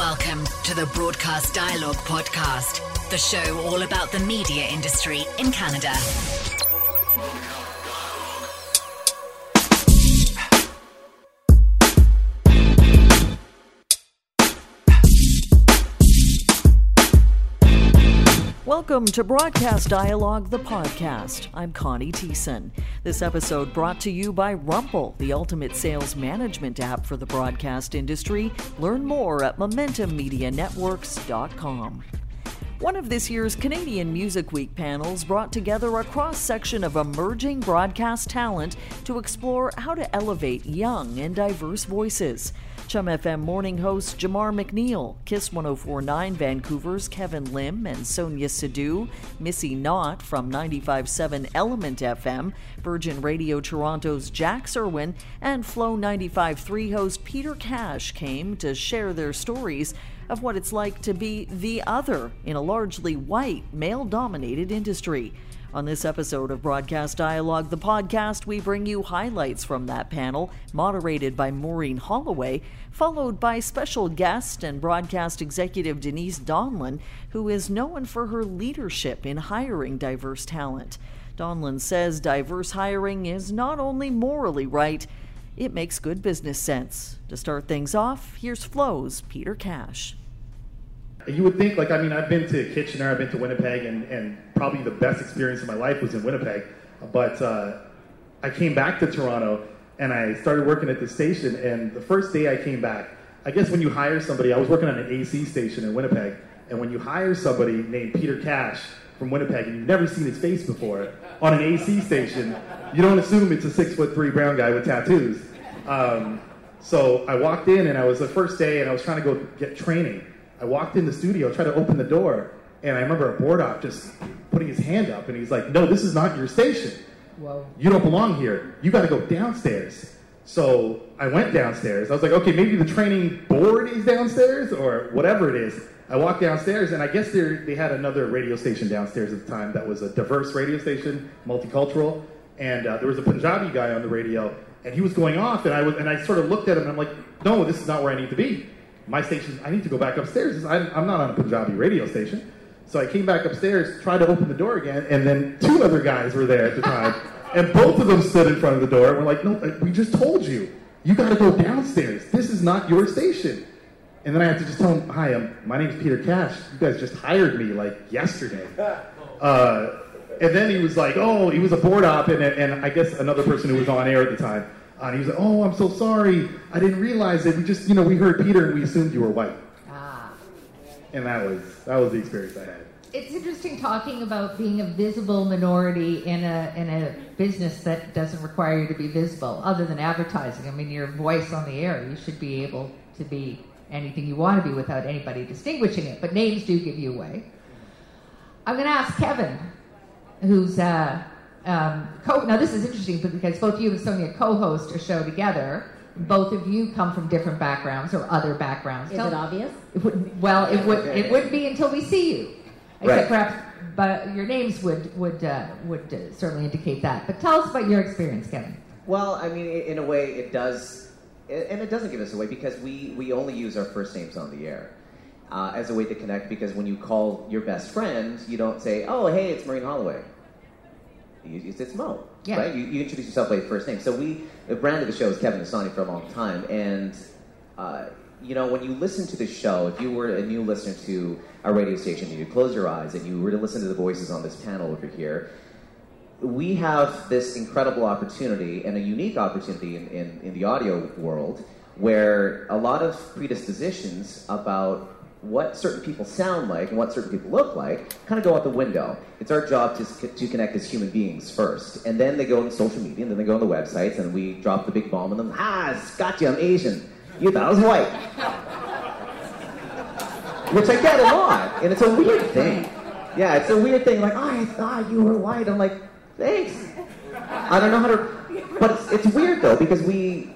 Welcome to the Broadcast Dialogue Podcast, the show all about the media industry in Canada. Welcome to Broadcast Dialogue, the podcast. I'm Connie Thiessen. This episode brought to you by Rumple, the ultimate sales management app for the broadcast industry. Learn more at MomentumMediaNetworks.com. One of this year's Canadian Music Week panels brought together a cross section of emerging broadcast talent to explore how to elevate young and diverse voices. Chum FM morning host Jamar McNeil, Kiss 1049 Vancouver's Kevin Lim and Sonia Sidhu, Missy Knott from 95.7 Element FM, Virgin Radio Toronto's Jack Serwin, and Flow 95.3 host Peter Cash came to share their stories of what it's like to be the other in a largely white, male dominated industry. On this episode of Broadcast Dialogue, the podcast, we bring you highlights from that panel, moderated by Maureen Holloway, followed by special guest and broadcast executive Denise Donlon, who is known for her leadership in hiring diverse talent. Donlon says diverse hiring is not only morally right, it makes good business sense. To start things off, here's Flow's Peter Cash. You would think, like, I mean, I've been to Kitchener, I've been to Winnipeg, and, and probably the best experience of my life was in Winnipeg. But uh, I came back to Toronto and I started working at the station. And the first day I came back, I guess when you hire somebody, I was working on an AC station in Winnipeg. And when you hire somebody named Peter Cash from Winnipeg and you've never seen his face before on an AC station, you don't assume it's a six foot three brown guy with tattoos. Um, so I walked in and I was the first day and I was trying to go get training. I walked in the studio, tried to open the door, and I remember a board op just putting his hand up and he's like, No, this is not your station. Whoa. You don't belong here. You got to go downstairs. So I went downstairs. I was like, okay, maybe the training board is downstairs or whatever it is. I walked downstairs, and I guess they had another radio station downstairs at the time that was a diverse radio station, multicultural. And uh, there was a Punjabi guy on the radio, and he was going off, and I was, and I sort of looked at him, and I'm like, no, this is not where I need to be. My station, I need to go back upstairs. I'm, I'm not on a Punjabi radio station. So I came back upstairs, tried to open the door again, and then two other guys were there at the time. and both of them stood in front of the door and were like, No, uh, we just told you. You got to go downstairs. This is not your station. And then I had to just tell him, Hi, um, my is Peter Cash. You guys just hired me like yesterday. Uh, and then he was like, Oh, he was a board op, and, and I guess another person who was on air at the time. Uh, and he was like, Oh, I'm so sorry. I didn't realize it. We just, you know, we heard Peter and we assumed you were white. Ah. And that was that was the experience I had. It's interesting talking about being a visible minority in a in a business that doesn't require you to be visible, other than advertising. I mean, your voice on the air, you should be able to be anything you want to be without anybody distinguishing it. But names do give you away. I'm going to ask Kevin, who's uh, um, co. Now this is interesting because both you and Sonia co-host a show together. Both of you come from different backgrounds or other backgrounds. Is Tell- it obvious? It would, well, it would it wouldn't be until we see you, except Right. perhaps. But your names would would uh, would uh, certainly indicate that. But tell us about your experience, Kevin. Well, I mean, in a way, it does, and it doesn't give us away because we, we only use our first names on the air uh, as a way to connect. Because when you call your best friend, you don't say, "Oh, hey, it's Maureen Holloway." You, you it's Mo, Yeah. right? You, you introduce yourself by your first name. So we the brand of the show is Kevin and Sonia for a long time, and uh, you know when you listen to the show, if you were a new listener to our radio station, and you close your eyes and you were to listen to the voices on this panel over here we have this incredible opportunity and a unique opportunity in, in, in the audio world where a lot of predispositions about what certain people sound like and what certain people look like kind of go out the window. It's our job to, to connect as human beings first. And then they go on social media, and then they go on the websites, and we drop the big bomb on them. Ah, got you, I'm Asian. You thought I was white. Which I get a lot, and it's a weird thing. Yeah, it's a weird thing. Like, oh, I thought you were white. I'm like, thanks. I don't know how to, but it's, it's weird though because we,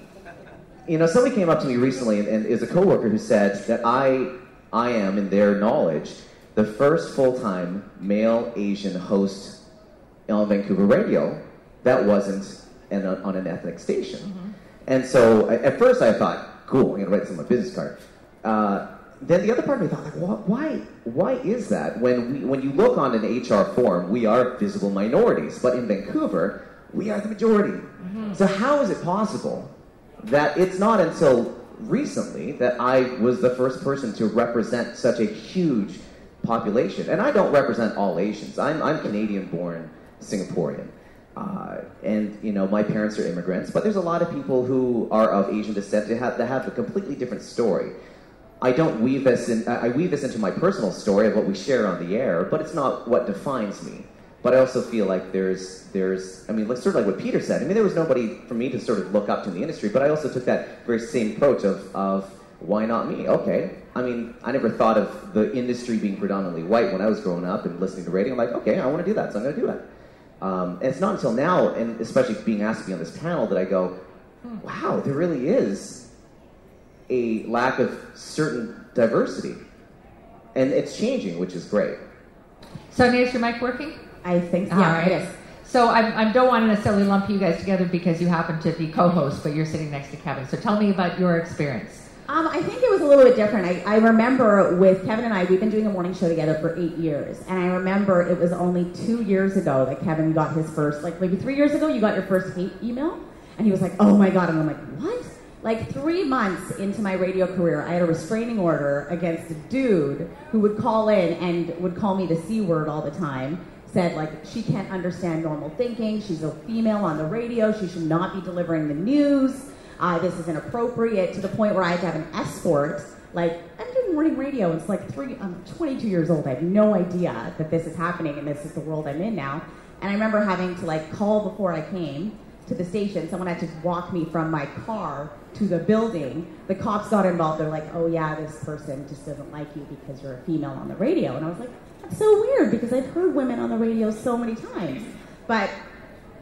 you know, somebody came up to me recently and, and is a coworker who said that I, I am, in their knowledge, the first full-time male Asian host on Vancouver radio that wasn't an, on an ethnic station. And so I- at first I thought, cool, I'm gonna write this on my business card. Uh, then the other part of me thought, like, well, why, why is that? When we, when you look on an HR form, we are visible minorities, but in Vancouver, we are the majority. So how is it possible that it's not until recently that I was the first person to represent such a huge population? And I don't represent all Asians. I'm, I'm Canadian-born Singaporean. Uh, and you know, my parents are immigrants, but there's a lot of people who are of Asian descent that have, that have a completely different story. I don't weave this in. I weave this into my personal story of what we share on the air, but it's not what defines me. But I also feel like there's, there's. I mean, like, sort of like what Peter said. I mean, there was nobody for me to sort of look up to in the industry, but I also took that very same approach of, of why not me? Okay. I mean, I never thought of the industry being predominantly white when I was growing up and listening to radio. I'm like, okay, I want to do that, so I'm going to do it. Um, and it's not until now, and especially being asked to be on this panel, that I go, wow, there really is a lack of certain diversity. And it's changing, which is great. Sonia, is your mic working? I think All yeah, right. it is. So I, I don't want to necessarily lump you guys together because you happen to be co-hosts, but you're sitting next to Kevin. So tell me about your experience. Um, I think it was a little bit different. I, I remember with Kevin and I, we've been doing a morning show together for eight years, and I remember it was only two years ago that Kevin got his first, like maybe three years ago, you got your first hate email, and he was like, "Oh my god!" And I'm like, "What?" Like three months into my radio career, I had a restraining order against a dude who would call in and would call me the c word all the time. Said like she can't understand normal thinking. She's a female on the radio. She should not be delivering the news. Uh, this is inappropriate to the point where I had to have an escort. Like, I'm doing morning radio. It's like three, I'm 22 years old. I have no idea that this is happening and this is the world I'm in now. And I remember having to like call before I came to the station. Someone had to walk me from my car to the building. The cops got involved. They're like, oh yeah, this person just doesn't like you because you're a female on the radio. And I was like, so weird because I've heard women on the radio so many times. But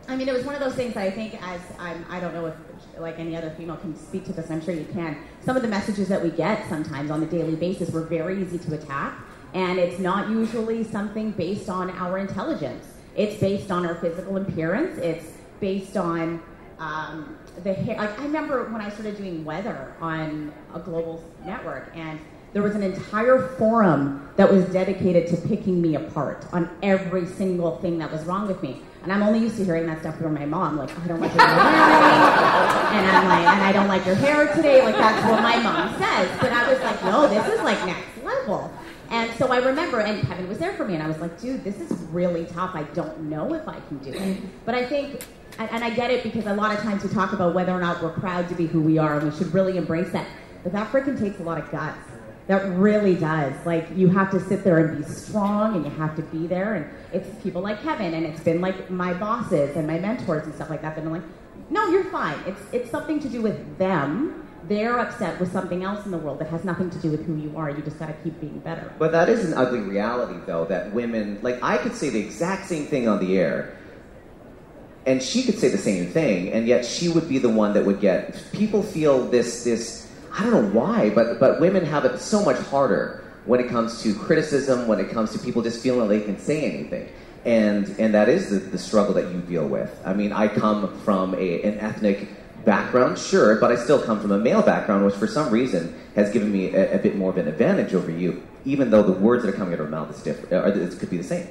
I mean, it was one of those things that I think, as I'm, I don't know if like any other female can speak to this. I'm sure you can. Some of the messages that we get sometimes on a daily basis were very easy to attack, and it's not usually something based on our intelligence. It's based on our physical appearance. It's based on um, the hair. Like I remember when I started doing weather on a global network, and there was an entire forum that was dedicated to picking me apart on every single thing that was wrong with me. And I'm only used to hearing that stuff from my mom, like, I don't like you're wearing, and I'm like, and I don't like your hair today. Like that's what my mom says. But I was like, no, this is like next level. And so I remember, and Kevin was there for me, and I was like, dude, this is really tough. I don't know if I can do it. But I think, and, and I get it because a lot of times we talk about whether or not we're proud to be who we are, and we should really embrace that. But that freaking takes a lot of guts. That really does. Like you have to sit there and be strong, and you have to be there. And it's people like Kevin, and it's been like my bosses and my mentors and stuff like that. That are like, no, you're fine. It's it's something to do with them. They're upset with something else in the world that has nothing to do with who you are. You just got to keep being better. But that is an ugly reality, though, that women, like, I could say the exact same thing on the air, and she could say the same thing, and yet she would be the one that would get. People feel this, this, I don't know why, but, but women have it so much harder when it comes to criticism, when it comes to people just feeling like they can say anything. And, and that is the, the struggle that you deal with. I mean, I come from a, an ethnic background, sure, but I still come from a male background, which for some reason has given me a, a bit more of an advantage over you, even though the words that are coming out of our mouth is different, uh, or it could be the same.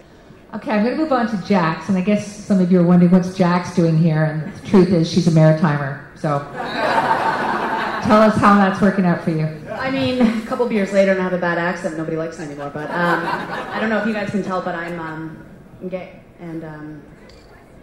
Okay, I'm going to move on to Jax, and I guess some of you are wondering what's Jax doing here, and the truth is she's a maritimer. So tell us how that's working out for you. I mean, a couple of beers later and I have a bad accent. Nobody likes me anymore. But um, I don't know if you guys can tell, but I'm, um, gay, and um,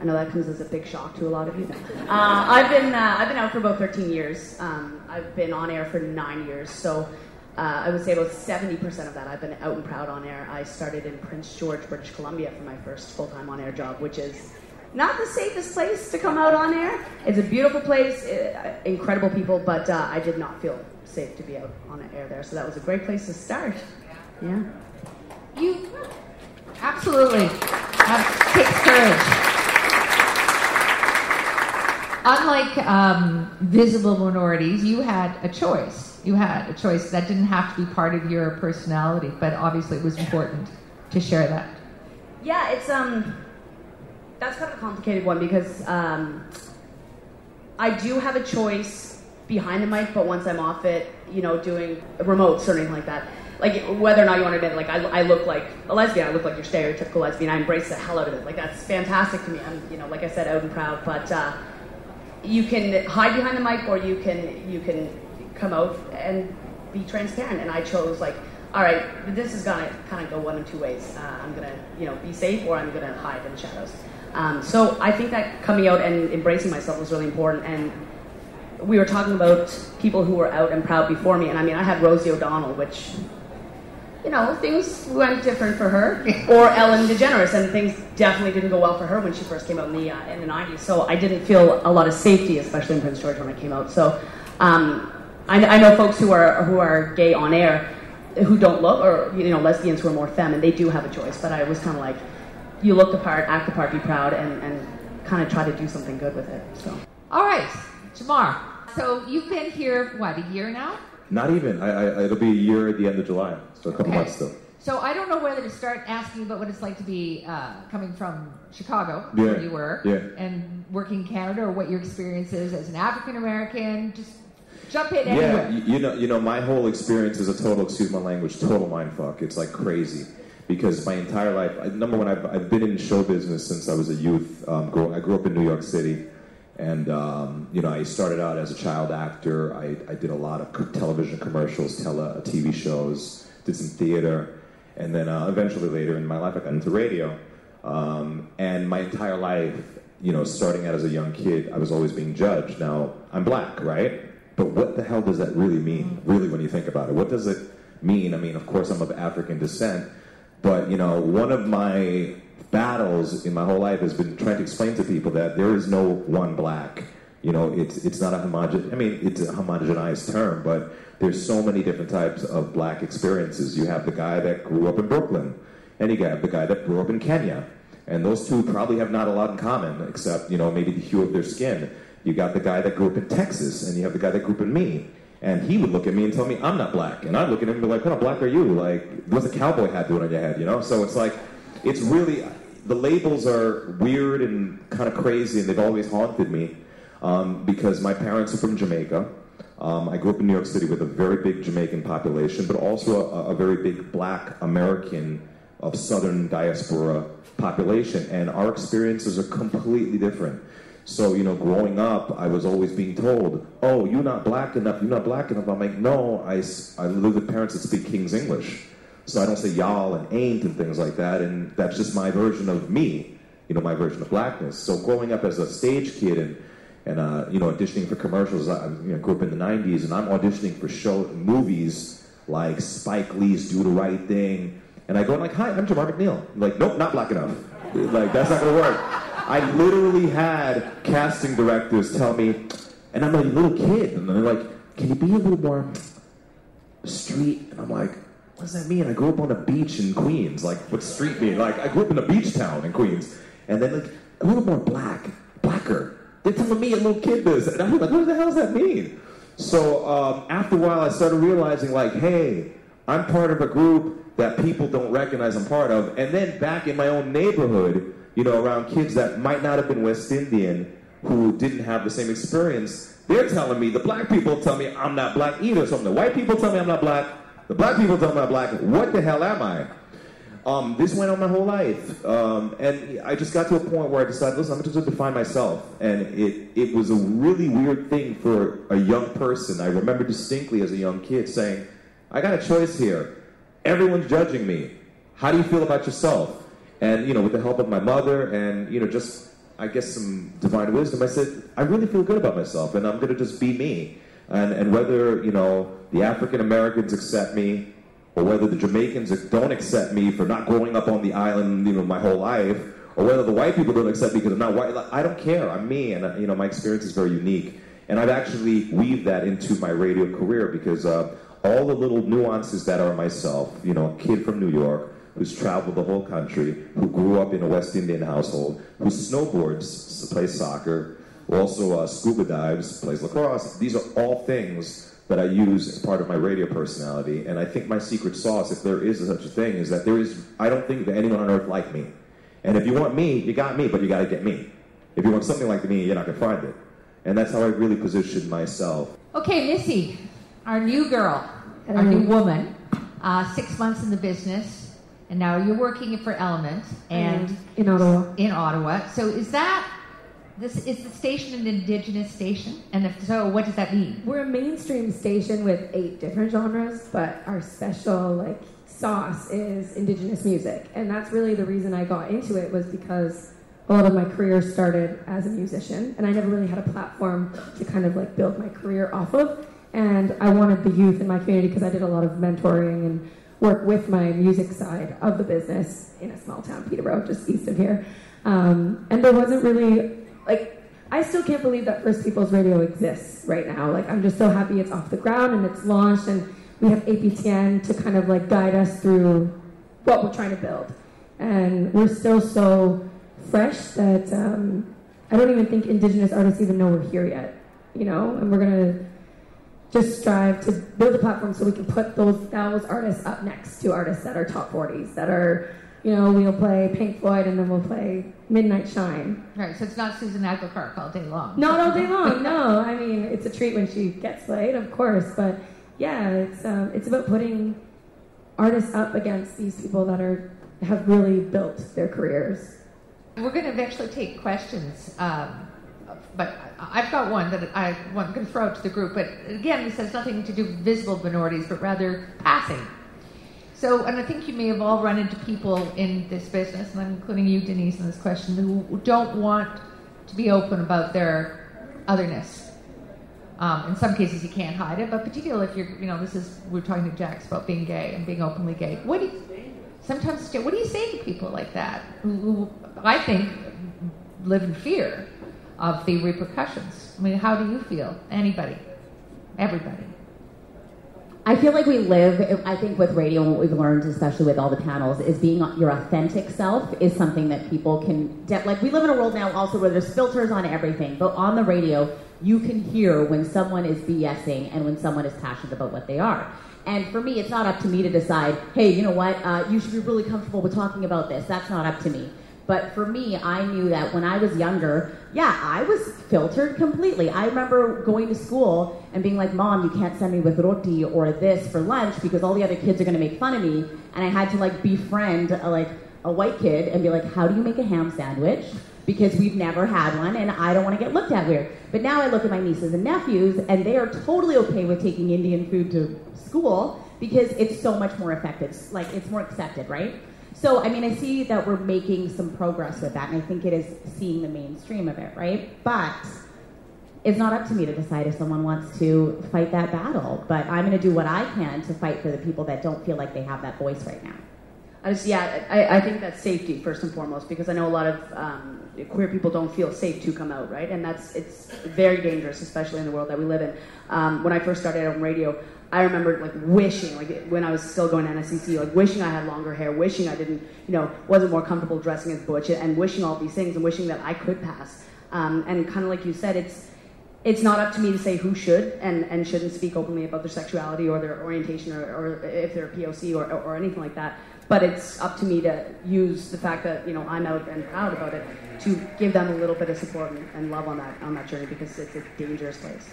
I know that comes as a big shock to a lot of you. Uh, I've been uh, I've been out for about 13 years. Um, I've been on air for nine years, so. Uh, I would say about 70% of that I've been out and proud on air. I started in Prince George, British Columbia for my first full time on air job, which is not the safest place to come out on air. It's a beautiful place, uh, incredible people, but uh, I did not feel safe to be out on air there. So that was a great place to start. Yeah. You absolutely have, takes courage. Unlike um, visible minorities, you had a choice. You had a choice that didn't have to be part of your personality, but obviously it was important to share that. Yeah, it's um, that's kind of a complicated one because um, I do have a choice behind the mic, but once I'm off it, you know, doing remotes or anything like that, like whether or not you want to admit, like I, I look like a lesbian, I look like your stereotypical lesbian. I embrace the hell out of it. Like that's fantastic to me. I'm, you know, like I said, out and proud. But uh, you can hide behind the mic, or you can you can come out and be transparent. And I chose like, all right, this is gonna kind of go one of two ways. Uh, I'm gonna you know be safe, or I'm gonna hide in the shadows. Um, so I think that coming out and embracing myself was really important. And we were talking about people who were out and proud before me, and I mean, I had Rosie O'Donnell, which you know, things went different for her, or Ellen DeGeneres, and things definitely didn't go well for her when she first came out in the uh, in the '90s. So I didn't feel a lot of safety, especially in Prince George when I came out. So um, I, I, know folks who are who are gay on air who don't look, or you know, lesbians who are more femme, and they do have a choice. But I was kind of like, you look the part, act the part, be proud, and, and kind of try to do something good with it. So. All right, Jamar. So you've been here what a year now? Not even. I, I, it'll be a year at the end of July, so a couple okay. months still. So I don't know whether to start asking about what it's like to be uh, coming from Chicago, yeah. where you were, yeah. and working in Canada, or what your experience is as an African American. Just jump in anywhere. Yeah, you know, you know, my whole experience is a total, excuse my language, total mind fuck. It's like crazy because my entire life, number one, I've, I've been in show business since I was a youth. Um, grow, I grew up in New York City. And, um, you know, I started out as a child actor. I, I did a lot of television commercials, tele, TV shows, did some theater. And then uh, eventually later in my life, I got into radio. Um, and my entire life, you know, starting out as a young kid, I was always being judged. Now, I'm black, right? But what the hell does that really mean, really, when you think about it? What does it mean? I mean, of course, I'm of African descent. But, you know, one of my battles in my whole life has been trying to explain to people that there is no one black. You know, it's it's not a homogen. I mean, it's a homogenized term, but there's so many different types of black experiences. You have the guy that grew up in Brooklyn, and you have the guy that grew up in Kenya, and those two probably have not a lot in common, except you know maybe the hue of their skin. You got the guy that grew up in Texas, and you have the guy that grew up in me. And he would look at me and tell me I'm not black, and I'd look at him and be like, "What kind of black are you? Like, what's a cowboy hat doing on your head?" You know. So it's like, it's really the labels are weird and kind of crazy, and they've always haunted me um, because my parents are from Jamaica. Um, I grew up in New York City with a very big Jamaican population, but also a, a very big black American of Southern diaspora population, and our experiences are completely different. So, you know, growing up, I was always being told, oh, you're not black enough, you're not black enough. I'm like, no, I, I live with parents that speak King's English. So I don't say y'all and ain't and things like that. And that's just my version of me, you know, my version of blackness. So growing up as a stage kid and and uh, you know auditioning for commercials, I you know, grew up in the '90s, and I'm auditioning for show movies like Spike Lee's Do the Right Thing, and I go like, "Hi, I'm Jamar McNeil." like, nope, not black enough. like that's not gonna work. I literally had casting directors tell me, and I'm a little kid, and they're like, "Can you be a little more street?" And I'm like, what does that mean? I grew up on a beach in Queens. Like, what street mean? Like, I grew up in a beach town in Queens. And then, like, a little more black, blacker. They're telling me, a little kid, this. And I'm like, what the hell does that mean? So, um, after a while, I started realizing, like, hey, I'm part of a group that people don't recognize I'm part of. And then back in my own neighborhood, you know, around kids that might not have been West Indian, who didn't have the same experience, they're telling me, the black people tell me I'm not black either. So the white people tell me I'm not black, the black people tell me I'm black. What the hell am I? Um, this went on my whole life. Um, and I just got to a point where I decided, listen, I'm just going to define myself. And it, it was a really weird thing for a young person. I remember distinctly as a young kid saying, I got a choice here. Everyone's judging me. How do you feel about yourself? And, you know, with the help of my mother and, you know, just, I guess, some divine wisdom, I said, I really feel good about myself and I'm going to just be me. And, and whether you know the African Americans accept me or whether the Jamaicans don't accept me for not growing up on the island you know my whole life or whether the white people don't accept me because I'm not white I don't care. I'm me and you know my experience is very unique. And I've actually weaved that into my radio career because uh, all the little nuances that are myself you know kid from New York who's traveled the whole country, who grew up in a West Indian household, who snowboards, plays soccer, also uh, scuba dives, plays lacrosse. These are all things that I use as part of my radio personality. And I think my secret sauce, if there is such a thing, is that there is, I don't think that anyone on earth like me. And if you want me, you got me, but you got to get me. If you want something like me, you're not going to find it. And that's how I really position myself. Okay, Missy, our new girl, our new woman, uh, six months in the business, and now you're working for Element and in Ottawa. in Ottawa. So is that this is the station an Indigenous station? And if so, what does that mean? We're a mainstream station with eight different genres, but our special like sauce is indigenous music, and that's really the reason I got into it was because a lot of my career started as a musician, and I never really had a platform to kind of like build my career off of. And I wanted the youth in my community because I did a lot of mentoring and work with my music side of the business in a small town, Peterborough, just east of here. Um, and there wasn't really like I still can't believe that First Peoples Radio exists right now. Like I'm just so happy it's off the ground and it's launched, and we have APTN to kind of like guide us through what we're trying to build. And we're still so fresh that um, I don't even think Indigenous artists even know we're here yet. You know, and we're gonna just strive to build a platform so we can put those those artists up next to artists that are top 40s that are you know we'll play pink floyd and then we'll play midnight shine. Right, so it's not Susan Aglukark all day long. not all day long no. I mean it's a treat when she gets played of course but yeah it's um, it's about putting artists up against these people that are have really built their careers. We're going to eventually take questions, um, but I've got one that I want to throw out to the group. But again, this has nothing to do with visible minorities, but rather passing. So, and I think you may have all run into people in this business, and I'm including you, Denise, in this question, who don't want to be open about their otherness. Um, in some cases, you can't hide it, but particularly if you're, you know, this is we're talking to Jax about being gay and being openly gay. What do you, sometimes what do you say to people like that who, who I think live in fear of the repercussions? I mean, how do you feel? Anybody? Everybody? I feel like we live, I think with radio and what we've learned, especially with all the panels, is being your authentic self is something that people can, de- like we live in a world now also where there's filters on everything, but on the radio, you can hear when someone is BSing and when someone is passionate about what they are. And for me, it's not up to me to decide, hey, you know what, uh, you should be really comfortable with talking about this. That's not up to me. But for me, I knew that when I was younger, yeah, I was filtered completely. I remember going to school and being like, Mom, you can't send me with roti or this for lunch because all the other kids are going to make fun of me. And I had to like befriend a, like a white kid and be like, How do you make a ham sandwich? Because we've never had one and I don't want to get looked at weird. But now I look at my nieces and nephews and they are totally okay with taking Indian food to school because it's so much more effective. Like it's more accepted, right? So, I mean, I see that we're making some progress with that, and I think it is seeing the mainstream of it, right? But it's not up to me to decide if someone wants to fight that battle. But I'm going to do what I can to fight for the people that don't feel like they have that voice right now. I just, yeah, I, I think that's safety first and foremost because I know a lot of um, queer people don't feel safe to come out, right? And that's it's very dangerous, especially in the world that we live in. Um, when I first started on radio, I remember like wishing, like when I was still going to NSCC, like wishing I had longer hair, wishing I didn't, you know, wasn't more comfortable dressing as butch, and wishing all these things, and wishing that I could pass. Um, and kind of like you said, it's it's not up to me to say who should and, and shouldn't speak openly about their sexuality or their orientation or, or if they're a POC or, or anything like that. But it's up to me to use the fact that you know I'm out and proud about it to give them a little bit of support and, love on that on that journey because it's a dangerous place.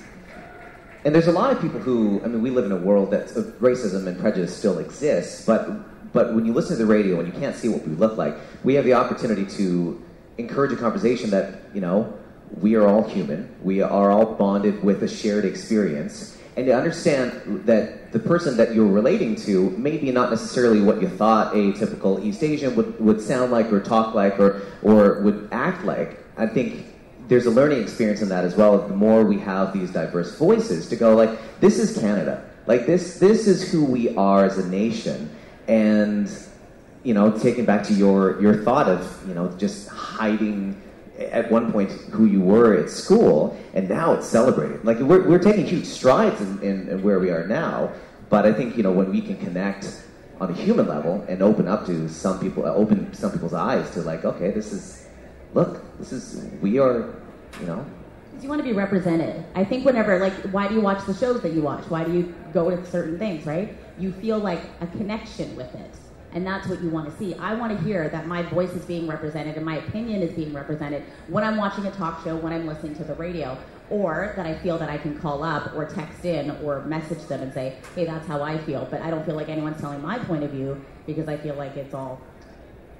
And there's a lot of people who, I mean, we live in a world that uh, racism and prejudice still exists, but, but when you listen to the radio and you can't see what we look like, we have the opportunity to encourage a conversation that, you know, we are all human, we are all bonded with a shared experience, and to understand that the person that you're relating to maybe not necessarily what you thought a typical East Asian would, would sound like or talk like or, or would act like. I think there's a learning experience in that as well. The more we have these diverse voices to go like, this is Canada. Like this, this is who we are as a nation. And you know, taking back to your your thought of you know just hiding at one point who you were at school, and now it's celebrated. Like we're we're taking huge strides in, in, in where we are now. But I think you know when we can connect on a human level and open up to some people, uh, open some people's eyes to like, okay, this is look, this is we are, you know, you want to be represented. I think whenever, like, why do you watch the shows that you watch? Why do you go to certain things, right? You feel like a connection with it. And that's what you want to see. I want to hear that my voice is being represented and my opinion is being represented when I'm watching a talk show, when I'm listening to the radio. or that I feel that I can call up or text in or message them and say, hey, that's how I feel. But I don't feel like anyone's telling my point of view because I feel like it's all,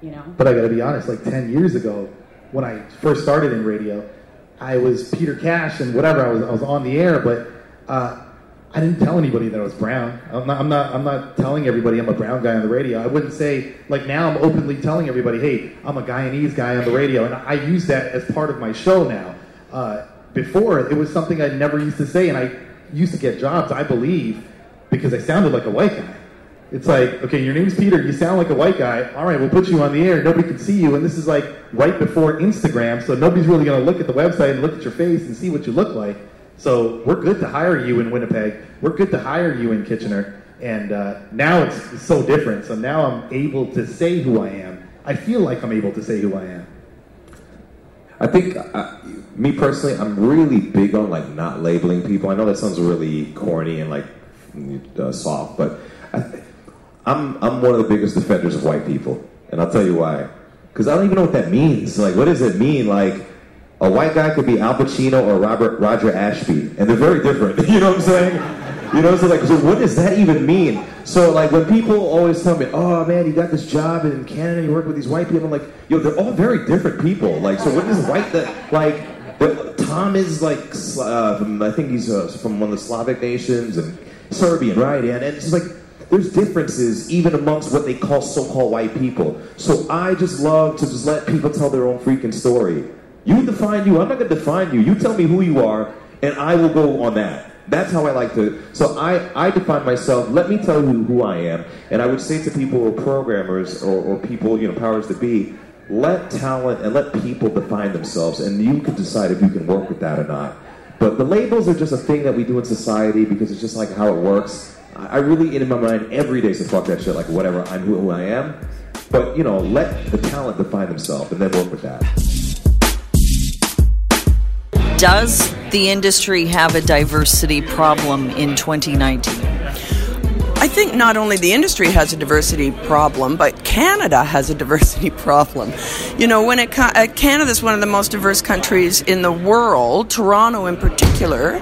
you know. But I got to be honest, like 10 years ago, when I first started in radio, I was Peter Cash and whatever. I was, I was on the air, but uh, I didn't tell anybody that I was brown. I'm not, I'm not, I'm not telling everybody I'm a brown guy on the radio. I wouldn't say, like now I'm openly telling everybody, hey, I'm a Guyanese guy on the radio. And I use that as part of my show now. Uh, before, it was something I never used to say, and I used to get jobs, I believe, because I sounded like a white guy. It's like, okay, your name's Peter, you sound like a white guy. All right, we'll put you on the air. Nobody can see you. And this is like right before Instagram, so nobody's really going to look at the website and look at your face and see what you look like. So we're good to hire you in Winnipeg. We're good to hire you in Kitchener. And uh, now it's, so different. So now I'm able to say who I am. I feel like I'm able to say who I am. I think, uh, me personally, I'm really big on like not labeling people. I know that sounds really corny and like uh, soft, but I, I'm I'm one of the biggest defenders of white people, and I'll tell you why. Because I don't even know what that means. Like, what does it mean? Like, a white guy could be Al Pacino or Robert Roger Ashby, and they're very different. you know what I'm saying? You know, so like, so what does that even mean? So like, when people always tell me, "Oh man, you got this job in Canada, you work with these white people," I'm like, "Yo, they're all very different people." Like, so what is white that like? Tom is like, uh, from, I think he's uh, from one of the Slavic nations and Serbian, right? And, and it's like there's differences even amongst what they call so-called white people. So I just love to just let people tell their own freaking story. You define you. I'm not going to define you. You tell me who you are, and I will go on that. That's how I like to. So I, I define myself. Let me tell you who I am. And I would say to people or programmers or, or people, you know, powers to be, let talent and let people define themselves, and you can decide if you can work with that or not. But the labels are just a thing that we do in society because it's just like how it works. I really, in my mind, every day say fuck that shit, like whatever, I'm who I am. But, you know, let the talent define themselves and then work with that. Does the industry have a diversity problem in 2019? I think not only the industry has a diversity problem, but Canada has a diversity problem. You know, when it uh, Canada is one of the most diverse countries in the world, Toronto in particular,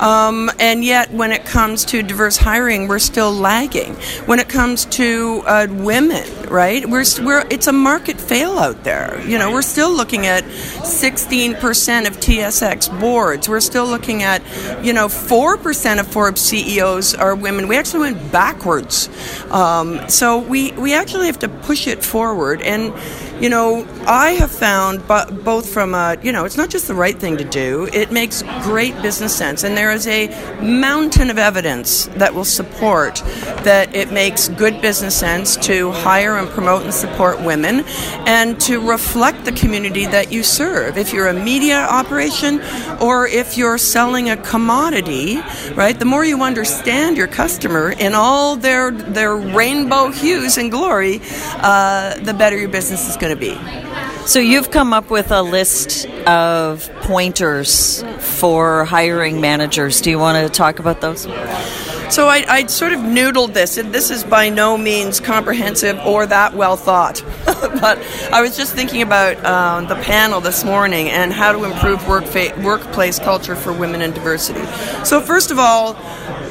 um, and yet when it comes to diverse hiring, we're still lagging. When it comes to uh, women, right, we're, we're it's a market fail out there. You know, we're still looking at 16% of TSX boards. We're still looking at, you know, 4% of Forbes CEOs are women. We actually went backwards. Um, so we, we actually have to push it forward. And, you know, I have found, but both from a, you know, it's not just the right thing to do, it makes great business sense. And there is a mountain of evidence that will support that it makes good business sense to hire and promote and support women and to reflect the community that you serve. If you're a media operation or if you're selling a commodity, right, the more you understand your customer in all their, their rainbow hues and glory, uh, the better your business is going to be. So you've come up with a list of pointers for hiring managers. Do you want to talk about those? So I, I sort of noodled this, and this is by no means comprehensive or that well thought. but I was just thinking about uh, the panel this morning and how to improve work fa- workplace culture for women and diversity. So first of all,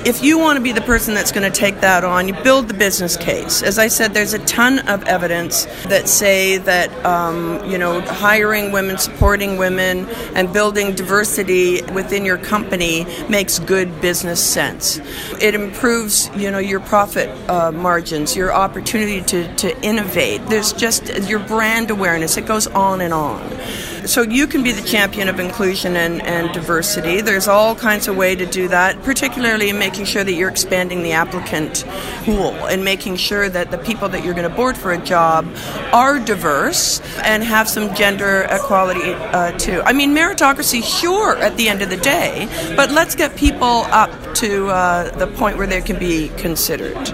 if you want to be the person that's going to take that on, you build the business case. As I said, there's a ton of evidence that say that um, you know hiring women, supporting women, and building diversity within your company makes good business sense. It improves you know your profit uh, margins, your opportunity to, to innovate. There's just your brand awareness. It goes on and on. So you can be the champion of inclusion and, and diversity. There's all kinds of way to do that, particularly in making sure that you're expanding the applicant pool and making sure that the people that you're going to board for a job are diverse and have some gender equality uh, too. I mean, meritocracy, sure, at the end of the day, but let's get people up to uh, the point where they can be considered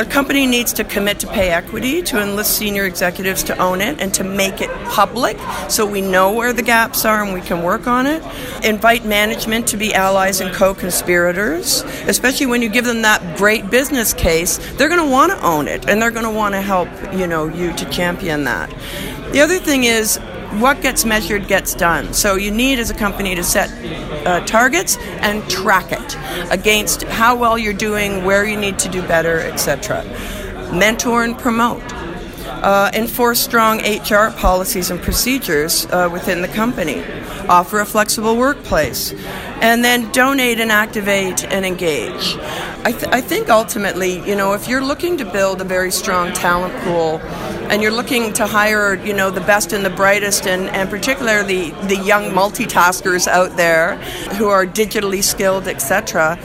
a company needs to commit to pay equity, to enlist senior executives to own it, and to make it public so we know where the gaps are and we can work on it. Invite management to be allies and co conspirators, especially when you give them that great business case. They're going to want to own it and they're going to want to help you know you to champion that. The other thing is what gets measured gets done. So you need as a company to set uh, targets and track it against how well you're doing, where you need to do better, etc. Mentor and promote. Uh, enforce strong HR policies and procedures uh, within the company. Offer a flexible workplace. And then donate and activate and engage. I, th- I think ultimately, you know, if you're looking to build a very strong talent pool and you're looking to hire, you know, the best and the brightest and, and particularly the young multitaskers out there who are digitally skilled, etc.,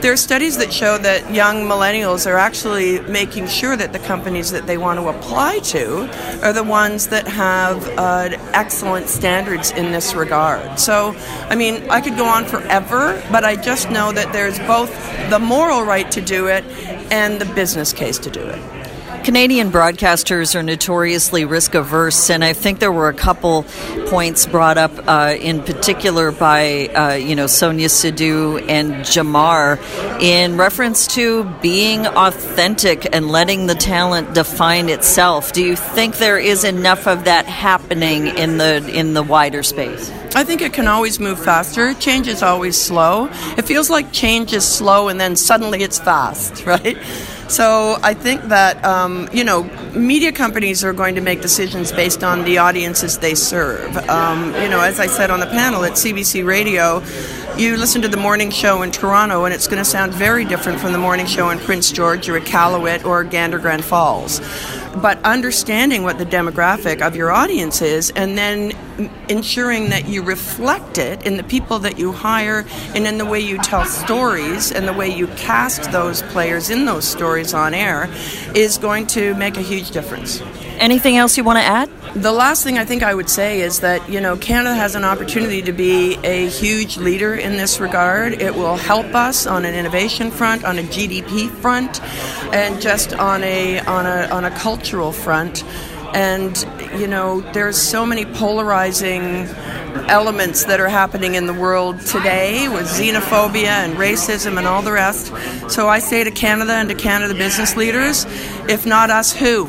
there are studies that show that young millennials are actually making sure that the companies that they want to apply to are the ones that have uh, excellent standards in this regard. So, I mean, I could go on forever, but I just know that there's both the moral right to do it and the business case to do it. Canadian broadcasters are notoriously risk averse, and I think there were a couple points brought up uh, in particular by uh, you know Sonia Sidhu and Jamar in reference to being authentic and letting the talent define itself. Do you think there is enough of that happening in the in the wider space? I think it can always move faster. Change is always slow. It feels like change is slow and then suddenly it's fast, right? So I think that um, you know media companies are going to make decisions based on the audiences they serve. Um, you know, as I said on the panel at CBC Radio, you listen to the morning show in Toronto, and it's going to sound very different from the morning show in Prince George or Iqaluit or Gander Grand Falls. But understanding what the demographic of your audience is, and then ensuring that you reflect it in the people that you hire and in the way you tell stories and the way you cast those players in those stories on air is going to make a huge difference. Anything else you want to add? The last thing I think I would say is that, you know, Canada has an opportunity to be a huge leader in this regard. It will help us on an innovation front, on a GDP front, and just on a on a on a cultural front. And, you know, there's so many polarizing elements that are happening in the world today with xenophobia and racism and all the rest. So I say to Canada and to Canada business leaders, if not us, who?